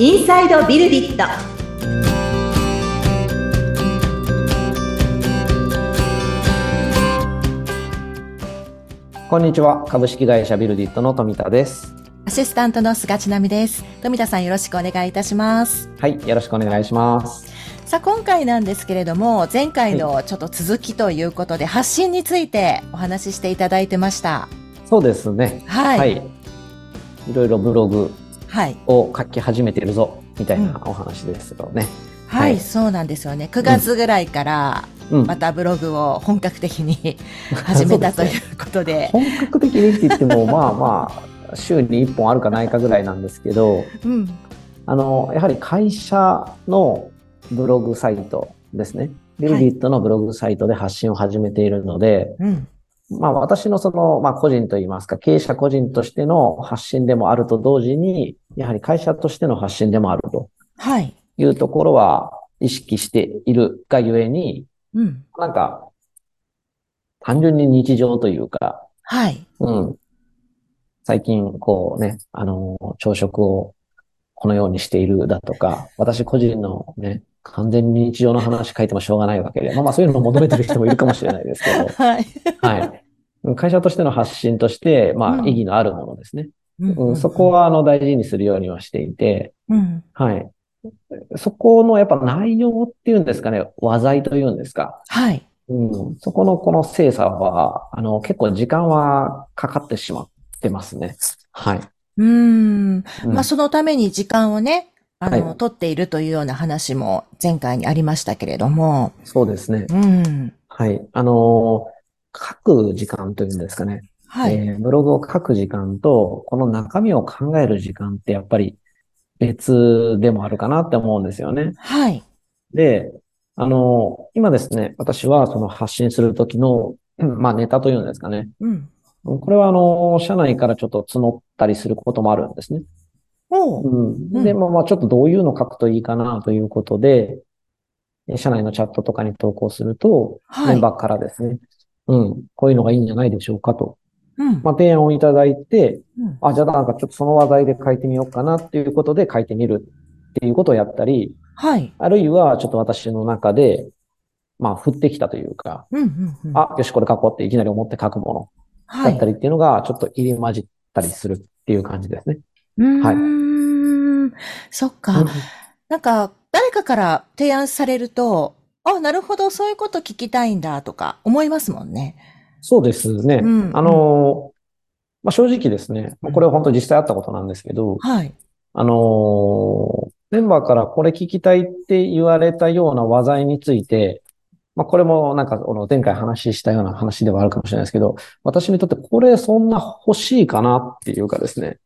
インサイドビルディットこんにちは。株式会社ビルディットの富田です。アシスタントの菅千奈美です。富田さんよろしくお願いいたします。はい。よろしくお願いします。さあ、今回なんですけれども、前回のちょっと続きということで、発信についてお話ししていただいてました。そうですね。はい。はい。い。ろいろブログはい。を書き始めてるぞ、みたいなお話ですよね。はい、はいそうなんですよね。9月ぐらいから、うん。またブログを本格的に 始めたということで。本格的にって言っても、まあまあ、週に1本あるかないかぐらいなんですけど、うん。あの、やはり会社のブログサイトですね。ビルディットのブログサイトで発信を始めているので、うん。まあ私のその、まあ個人といいますか、経営者個人としての発信でもあると同時に、やはり会社としての発信でもあるとはい。いうところは意識しているがゆえに、うん。なんか、単純に日常というか、はい。うん。最近、こうね、あの、朝食をこのようにしているだとか、私個人のね、完全に日常の話書いてもしょうがないわけで、まあまあそういうのを求めてる人もいるかもしれないですけど、はい。はい。会社としての発信として、まあうん意義のあるものですね。うんうん、そこ、は、あの、大事にするようにはしていて、うん。はい。そこの、やっぱ内容っていうんですかね、話題というんですか。はい。うん、そこのこの精査は、あの、結構時間はかかってしまってますね。はい。うん。うんまあ、そのために時間をね、あの、はい取っているというような話も前回にありましたけれども、そうですね。うん。はい。あの、書く時間というんですかね。はい。えーブログを書く時間と、この中身を考える時間ってやっぱり別でもあるかなって思うんですよね。はい。で、あの、今ですね、私はその発信するときの、うんまあネタというんですかね。うん。これはあの、社内からちょっと募ったりすることもあるんですね。おう。うん。で、まあまあちょっとどういうの書くといいかなということで、え社内のチャットとかに投稿すると、はいメンバーからですね、うん、こういうのがいいんじゃないでしょうかと、うん。まあ提案をいただいて、うんあ、じゃあなんかちょっとその話題で書いてみようかなっていうことで書いてみるっていうことをやったり、はい。あるいはちょっと私の中で、まあ降ってきたというか、うん。うん。うん。あ、よし、これ書こうっていきなり思って書くもはい。のだったりっていうのが、ちょっと入り混じったりするっていう感じですね。うはいーん。そっか。なんか、誰かから提案されると、あ、なるほど、そういうこと聞きたいんだとか思いますもんね。そうですね。うんあの、まあ、正直ですね、まあこれは本当実際あったことなんですけど、はい。あの、メンバーからこれ聞きたいって言われたような話題について、まあ、これもなんか、この前回話したような話ではあるかもしれないですけど、私にとってこれそんな欲しいかなっていうかですね、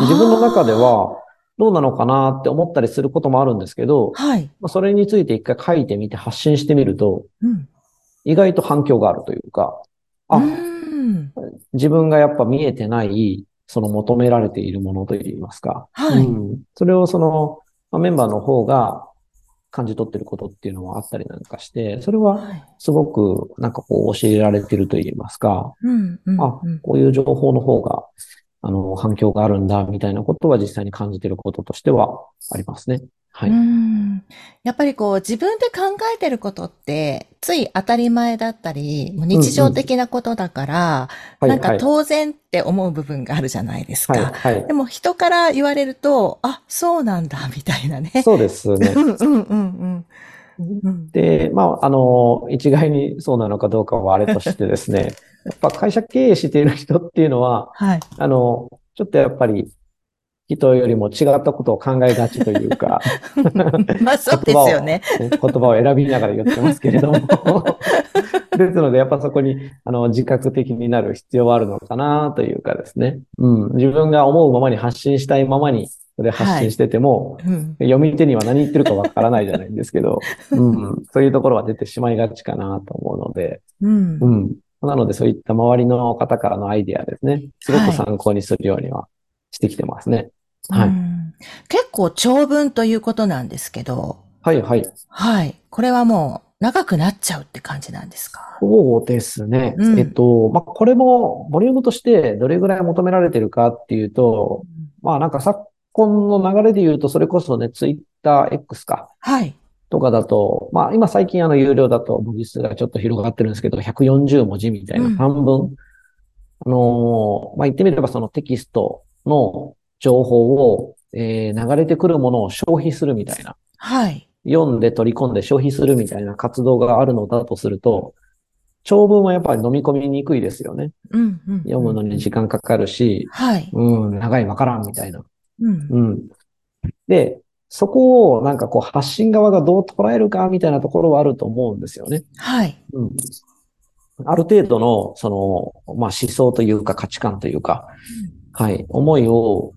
自分の中ではどうなのかなって思ったりすることもあるんですけど、はい。まあ、それについて一回書いてみて発信してみると、うん。意外と反響があるというか、あ。自分がやっぱ見えてない、その求められているものといいますか。はい。うんそれをその、まあメンバーの方が感じ取ってることっていうのもあったりなんかして、それははい。すごくなんかこう教えられてるといいますか、うん。うん。あうん、こういう情報の方が、あの、反響があるんだ、みたいなことは実際に感じてることとしてはありますね。はうい。ん。やっぱりこう自分で考えてることってつい当たり前だったり、もう日常的なことだから、はい、なんかはい。当然って思う部分があるじゃないですか。はい、はいで。も人から言われると、あ、そうなんだ、みたいなね。そうですねう。んうんうんうんうん。で、まあ、あの、一概にそうなのかどうかはあれとしてですね、やっぱ会社経営している人っていうのは、はい。あの、ちょっとやっぱり人よりも違ったことを考えがちというか、まあそうですよね。ね言葉を選びながら言ってますけれども。ですので、やっぱそこに、あの、自覚的になる必要はあるのかなというかですね。うん。自分が思うままに発信したいままに、それ発信してても、うん。読み手には何言ってるかわからないじゃないんですけど、うん。そういうところは出てしまいがちかなと思うので、うんう。ん。なので、そういった周りの方からのアイディアですね。すごく参考にするようにはしてきてますね。はいうん結構長文ということなんですけど、はい、はい。はい。これはもう長くなっちゃうって感じなんですか？そうですね。うんえっと、まあ、これも、ボリュームとしてどれぐらい求められてるかっていうと、まあ、なんかさ、今の流れで言うと、それこそね、ツイッター X か。はい。とかだと、まあ今最近あの有料だと文字数がちょっと広がってるんですけど、140文字みたいなうん半分。あのーまあ言ってみればそのテキストの情報を、えー流れてくるものを消費するみたいな。はい。読んで取り込んで消費するみたいな活動があるのだとすると、長文はやっぱり飲み込みにくいですよね。うん、うん。読むのに時間かかるし、はい。うん、長いわからんみたいな。うん。うん。で、そこをなんかこう発信側がどう捉えるかみたいなところはあると思うんですよね。はい。うん。ある程度の、その、まあ思想というか価値観というか、はい、思いを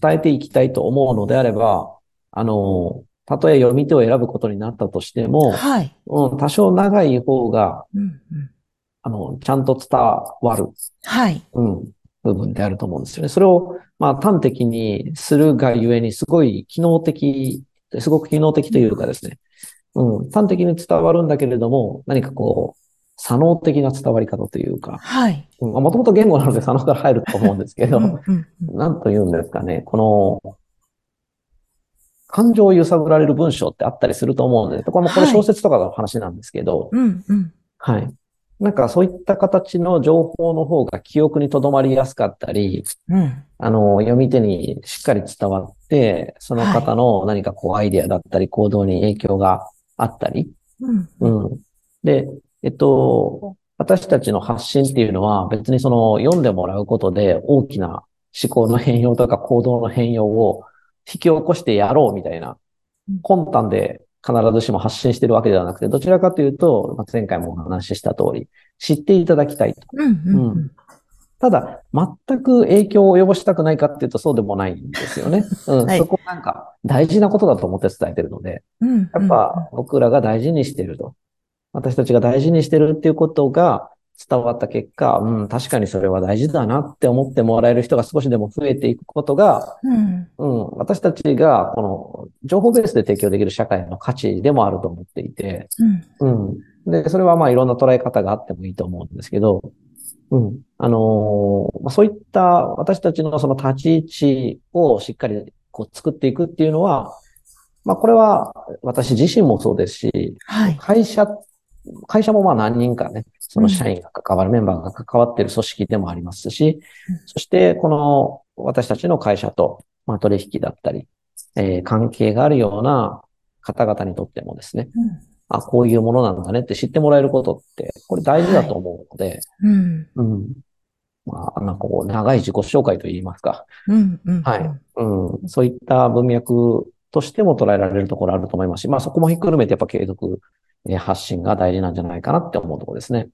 伝えていきたいと思うのであれば、あの、たとえ読み手を選ぶことになったとしても、はい。うん、多少長い方が、うん、うん。あの、ちゃんと伝わる、はい。うん、部分であると思うんですよね。それを、まあ、端的にするがゆえに、すごい機能的、すごく機能的というかですね、うん、端的に伝わるんだけれども、何かこう、左脳的な伝わり方というか、はい。うん、もともと言語なので左脳から入ると思うんですけど、うん、うん。うんなんと言うんですかね、この、感情を揺さぶられる文章ってあったりすると思うんで、これもこれはい小説とかの話なんですけど、うん、うん。はい。なんかそういった形の情報の方が記憶に留まりやすかったり、うん。あの、読み手にしっかり伝わって、その方の何かこうアイデアだったり行動に影響があったり、うん。うん。で、えっと、私たちの発信っていうのは別にその読んでもらうことで大きな思考の変容とか行動の変容を引き起こしてやろうみたいなうん魂胆で必ずしも発信してるわけではなくて、どちらかというと、まあ前回もお話しした通り、知っていただきたいと。うん、うん。うんただ、全く影響を及ぼしたくないかっていうとそうでもないんですよね。うん、はいそこなんか大事なことだと思って伝えてるので、うん。やっぱ僕らが大事にしてると。私たちが大事にしてるっていうことが伝わった結果、うん、確かにそれは大事だなって思ってもらえる人が少しでも増えていくことが、うん。うん、私たちがこの情報ベースで提供できる社会の価値でもあると思っていて、うん。うん。で、それはまあいろんな捉え方があってもいいと思うんですけど、うん。あのーまあ、そういった私たちのその立ち位置をしっかりこう作っていくっていうのは、まあこれは私自身もそうですし、はい。会社、会社もまあ何人かね、その社員が関わる、メンバーが関わっている組織でもありますしうん、そしてこの私たちの会社と、まあ、取引だったり、えー関係があるような方々にとってもですね、あ、こういうものなんだねって知ってもらえることって、これ大事だと思うので、うん。うん。まあ、なんかこう、長い自己紹介といいますか、うん。うん。はい。うん。そういった文脈としても捉えられるところあると思いますし、まあそこもひっくるめてやっぱ継続、えー発信が大事なんじゃないかなって思うところですね。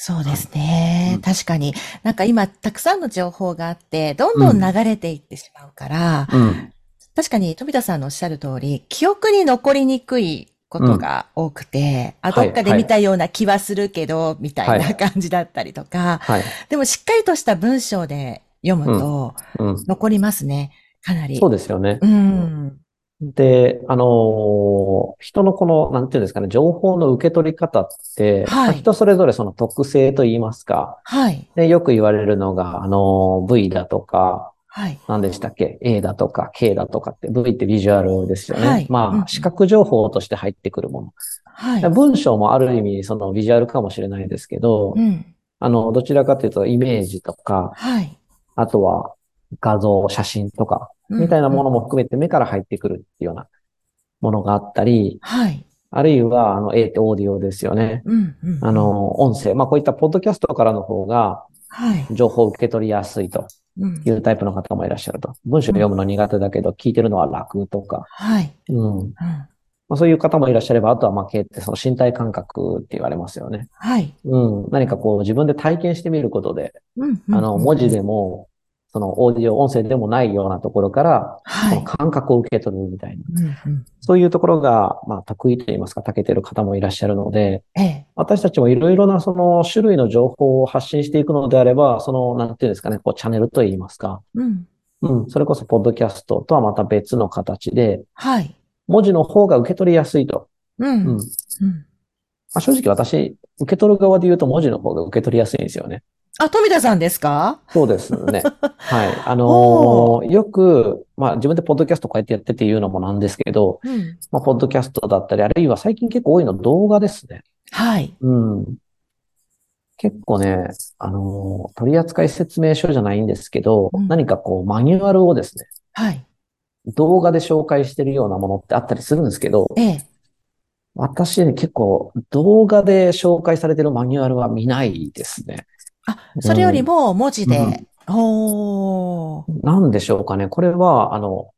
そうですね。うん確かに。なんか今、たくさんの情報があって、どんどん流れていってしまうから、うん。確かに富田さんのおっしゃる通り、記憶に残りにくいことが多くて、あ、はいどっかで見たような気はするけど、みたいはない感じだったりとか、はい。でもしっかりとした文章で読むと、うん。残りますね。かなり。そうですよね。うん。で、あのー人のこの、なんていうんですかね、情報の受け取り方って、はいまあ人それぞれその特性といいますか、はい。で、よく言われるのが、あのー V だとか、はい。何でしたっけ ?A だとか K だとかって、V ってビジュアルですよね。はいうんまあ、視覚情報として入ってくるもはい。の。文章もある意味、そのビジュアルかもしれないですけど、うん。あの、どちらかというと、イメージとか、はい。あとは画像、写真とか、みたいなものも含めて目から入ってくるっていうようなものがあったり、はい。あるいは、あの、A ってオーディオですよね。うん。うん。あ、の、音声。まあ、こういったポッドキャストからの方が、はい。情報を受け取りやすいとうんいうタイプの方もいらっしゃると。文章を読むの苦手だけど、聞いてるのは楽とか、はい。うん。うん。まあ、そういう方もいらっしゃれば、あとは、まあ、K ってその身体感覚って言われますよね。はい。うん。何かこう、自分で体験してみることで、うん。あの、文字でも、その、オーディオ、音声でもないようなところから、はい。感覚を受け取るみたいな。うん。うん。そういうところが、まあ、得意と言いますか、長けてる方もいらっしゃるので、ええ。私たちもいろいろなその種類の情報を発信していくのであれば、その、なんていうんですかね、こう、チャンネルと言いますか。うん。うん。それこそ、ポッドキャストとはまた別の形で、はい。文字の方が受け取りやすいと。うん。うん。まうん。あ、正直私、受け取る側で言うと文字の方が受け取りやすいんですよね。あ、富田さんですか？そうですね。はい。あのおーよく、まあ自分でポッドキャストこうやってやってて言うのもなんですけど、うん。まあポッドキャストだったり、あるいは最近結構多いの動画ですね。はい。うん。結構ね、あのー取扱説明書じゃないんですけど、うん何かこうマニュアルをですね、はい。動画で紹介してるようなものってあったりするんですけど、ええ。私ね、結構動画で紹介されてるマニュアルは見ないですね。あ、それよりも文字で。うんおー。なんでしょうかね。これは、あの、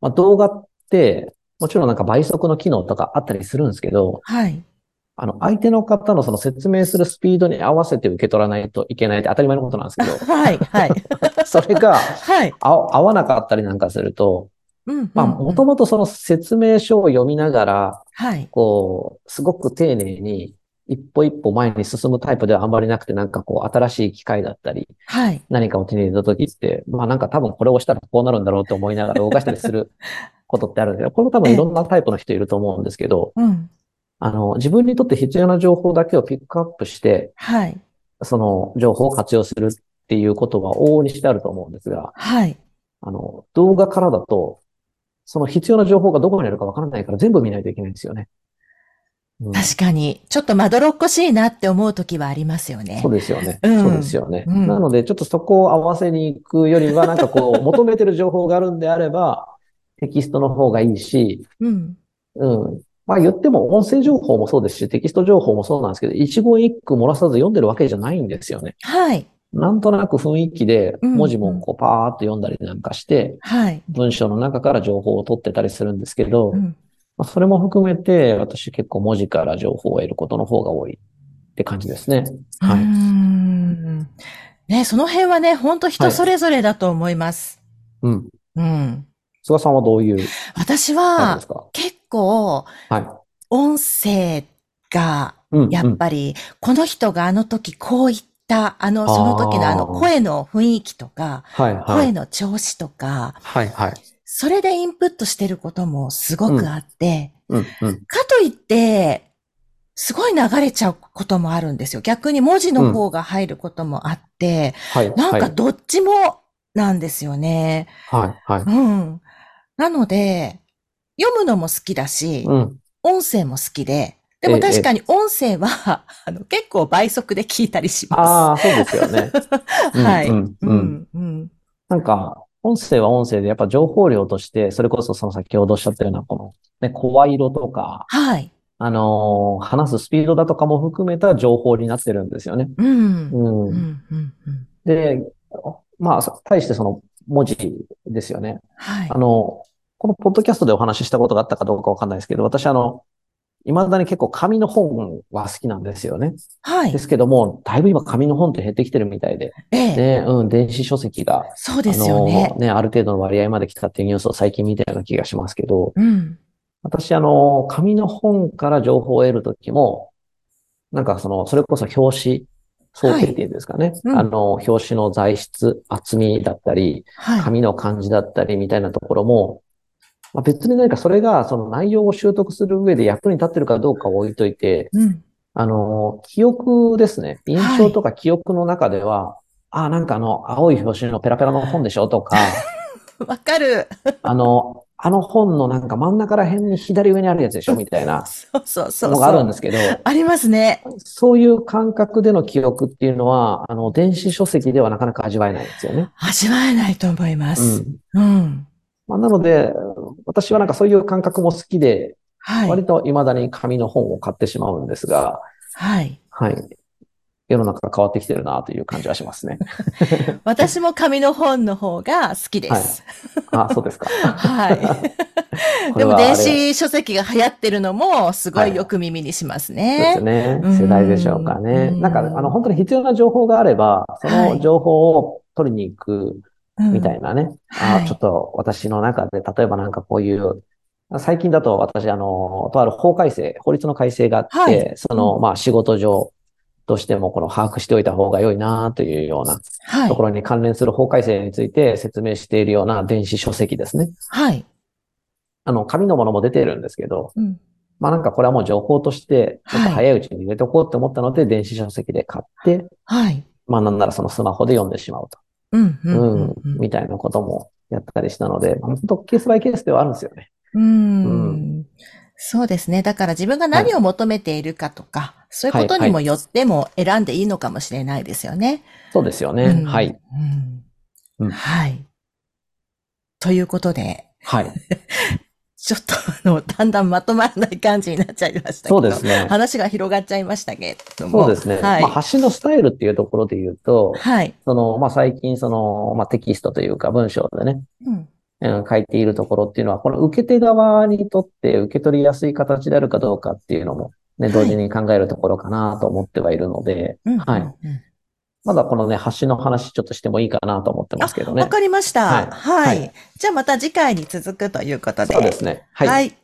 まあ、動画って、もちろんなんか倍速の機能とかあったりするんですけど、はい。あの、相手の方のその説明するスピードに合わせて受け取らないといけないって当たり前のことなんですけど、はい。はい。それがはい。合合わなかったりなんかすると、うん。まあ、うんもともとその説明書を読みながら、はい。こう、すごく丁寧に一歩一歩前に進むタイプではあんまりなくて、なんかこう、新しい機械だったり、はい。何かを手に入れた時って、まあなんか多分これを押したらこうなるんだろうって思いながら動かしたりする ことってあるんだけど、これも多分いろんなタイプの人いると思うんですけど、うん。あの、自分にとって必要な情報だけをピックアップして、はい。その情報を活用するっていうことは往々にしてあると思うんですが、はい。あの、動画からだと、その必要な情報がどこにあるかわからないから全部見ないといけないんですよね。うん確かに、ちょっとまどろっこしいなって思う時はありますよねそう。ですよね。うんそうですよね。うんなので、ちょっとそこを合わせに行くよりは、なんかこう、求めてる情報があるんであれば、テキストの方がいいし、うん。うん。まあ言っても音声情報もそうですし、テキスト情報もそうなんですけど、一言一句漏らさず読んでるわけじゃないんですよね。はい。なんとなく雰囲気でうん文字もこうパーッと読んだりなんかして、はい。文章の中から情報を取ってたりするんですけど、うん。まあそれも含めて、私結構文字から情報を得ることの方が多いって感じですね。はい。ん。ね、その辺はね、本当人それぞれだと思います。うん。うん。菅さんはどういう私は結構はい。音声がうん。やっぱり、この人があの時こう言った、あの、その時のあの声の雰囲気とか、はい、はい。声の調子とか、はい、はい。それでインプットしてることもすごくあって、うん、うん。かといって、すごい流れちゃうこともあるんですよ。逆に文字の方が入ることもあって、はい、なんはい。かどっちもなんですよね。はい、はい。うん。なので、読むのも好きだし、うん。音声も好きで、でもええ確かに音声は、あの結構倍速で聞いたりしまああ、そうですよね。す。はい。う。ん。うん。なんか、音声は音声で、やっぱ情報量として、それこそその先ほどおっしゃったような、この、ね、声色とか、はい。あのー話すスピードだとかも含めた情報になってるんですよね。うん。ううん。ん。うん。うん。で、まあ、対してその文字ですよね。はいあ。の、このポッドキャストでお話ししたことがあったかどうかわかんないですけど、私あの、未だに結構紙の本は好きなんですよね。はいで。すけども、だいぶ今紙の本って減ってきてるみたいで、ええ。ね、うん、電子書籍が、そうですよあねの、。ね、ある程度の割合まで来たっていうニュースを最近見たような気がしますけど、うん。私あの、紙の本から情報を得るときも、なんかその、それこそ表紙、想定っていうんですかね。うんあの、表紙の材質、厚みだったり、はい。紙の感じだったりみたいなところも、まあ、別に何かそれがその内容を習得する上で役に立ってるかどうかを置いといて、うん。あの、記憶ですね。印象とか記憶の中では、あ、なんかあの、青い表紙のペラペラの本でしょとか、わかる。あの、あの本のなんか真ん中ら辺に左上にあるやつでしょみたいなそうそうそうのがあるんですけど、ありますね。そういう感覚での記憶っていうのは、あの、電子書籍ではなかなか味わえないんですよね。味わえないと思いまうす。ん。うん。まあ、なので、私はなんかそういう感覚も好きで、はい。割と未だに紙の本を買ってしまうんですが、はい。はい。世の中が変わってきてるなという感じはしますね。私も紙の本の方が好きです。あ、そうですか。はい。こでも電子書籍が流行ってるのもすごいよく耳にしますそうですね。世代でしょうかね。うんなんか、あの、本当に必要な情報があれば、そはいの情報を取りに行くみたいな。なね。はいあ、ちょっと私の中で、例えばなんかこういう、最近だと私、あの、とある法改正、法律の改正があって、はいその、まあ仕事上としてもこの把握しておいた方が良いなというようなはいとこ。ろに関連する法改正について説明しているような電子書籍ですね。はい。あの、紙のものも出てるんですけど、うんまあなんかこれはもう情報として、ちょっとはい早いうちに入れておこうって思ったので、電子書籍で買って、はい。まあなんならそのスマホで読んでしまうと。うん、うん、ううんん。みたいなこともやったりしたので、まあ本当ケースバイケースではあるんですよね。うん。そうですね。だから自分が何を求めているかとか、そういうことにもよっても選んでいいのかもしれないですよね。そうですよね。うんはい。。うんうんはい。ということで、はい。ちょっとあの、だんだんまとまらない感じになっちゃいましたけど。そうですね。話が広がっちゃいましたけれども。そうですね。はい。まあ、発信のスタイルっていうところで言うと、はい。その、まあ、最近、その、まあ、テキストというか文章でね、うん。うん書いているところっていうのは、この受け手側にとって受け取りやすい形であるかどうかっていうのも、ね、はい同時に考えるところかなと思ってはいるので、うん。はいうんうんまだこのね、発信の話ちょっとしてもいいかなと思ってますけどねわ。かりました。はいはい。はいじゃあまた次回に続くということで。そうですね。はい。はい。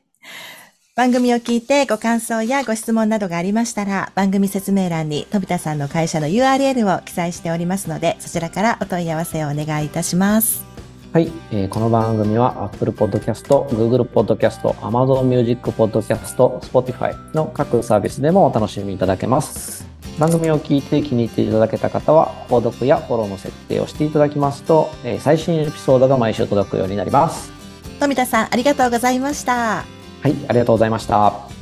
番組を聞いてご感想やご質問などがありましたら、番組説明欄に飛田さんの会社の URL を記載しておりますので、そちらからお問い合わせをお願いいたします。はい、えーこの番組は Apple Podcast、Google Podcast、Amazon Music Podcast、Spotify の各サービスでもお楽しみいただけます。番組を聞いて気に入っていただけた方は、購読やフォローの設定をしていただきますと、えー最新エピソードが毎週届くようになります。富田さん、ありがとうございました。はい、ありがとうございました。